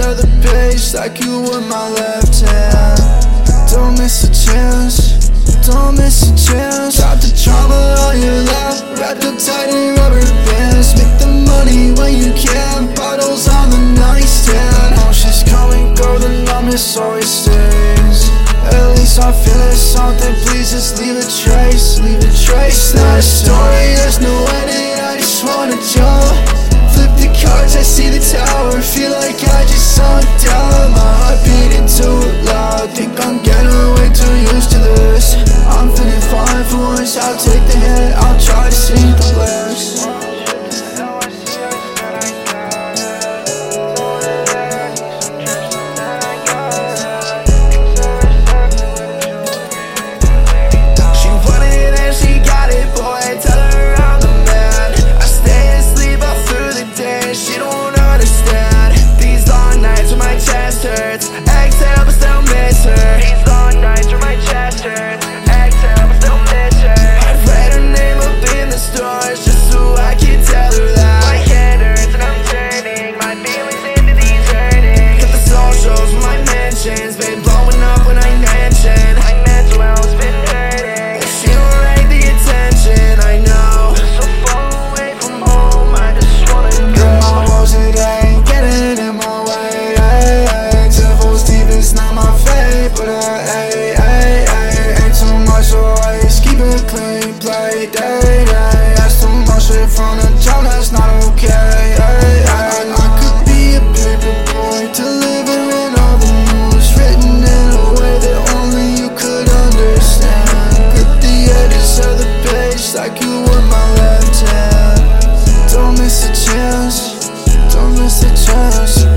of the page like you were my left hand. Don't miss a chance, don't miss a chance. Drop the trauma on your lap, wrapped up tight in rubber bands. Make the money when you can, bottles on the nightstand. Emotions come and go, the numbness always stays. At least I'm feeling something, please just leave a trace, leave a trace. Not a story, there's no ending, I'll take the hit, I'll try to see the worst. She wanted and she got it, boy, tell her I'm the man. I stay all through the day, she don't understand. These long nights when my chest hurts, exhale but still miss her. day, day. That's too much from the jump, that's not okay. Ay, ay, I, could be a paper boy delivering all the news, written in a way that only you could understand. Grip the edges of the page like you were my left hand. Don't miss a chance, don't miss a chance.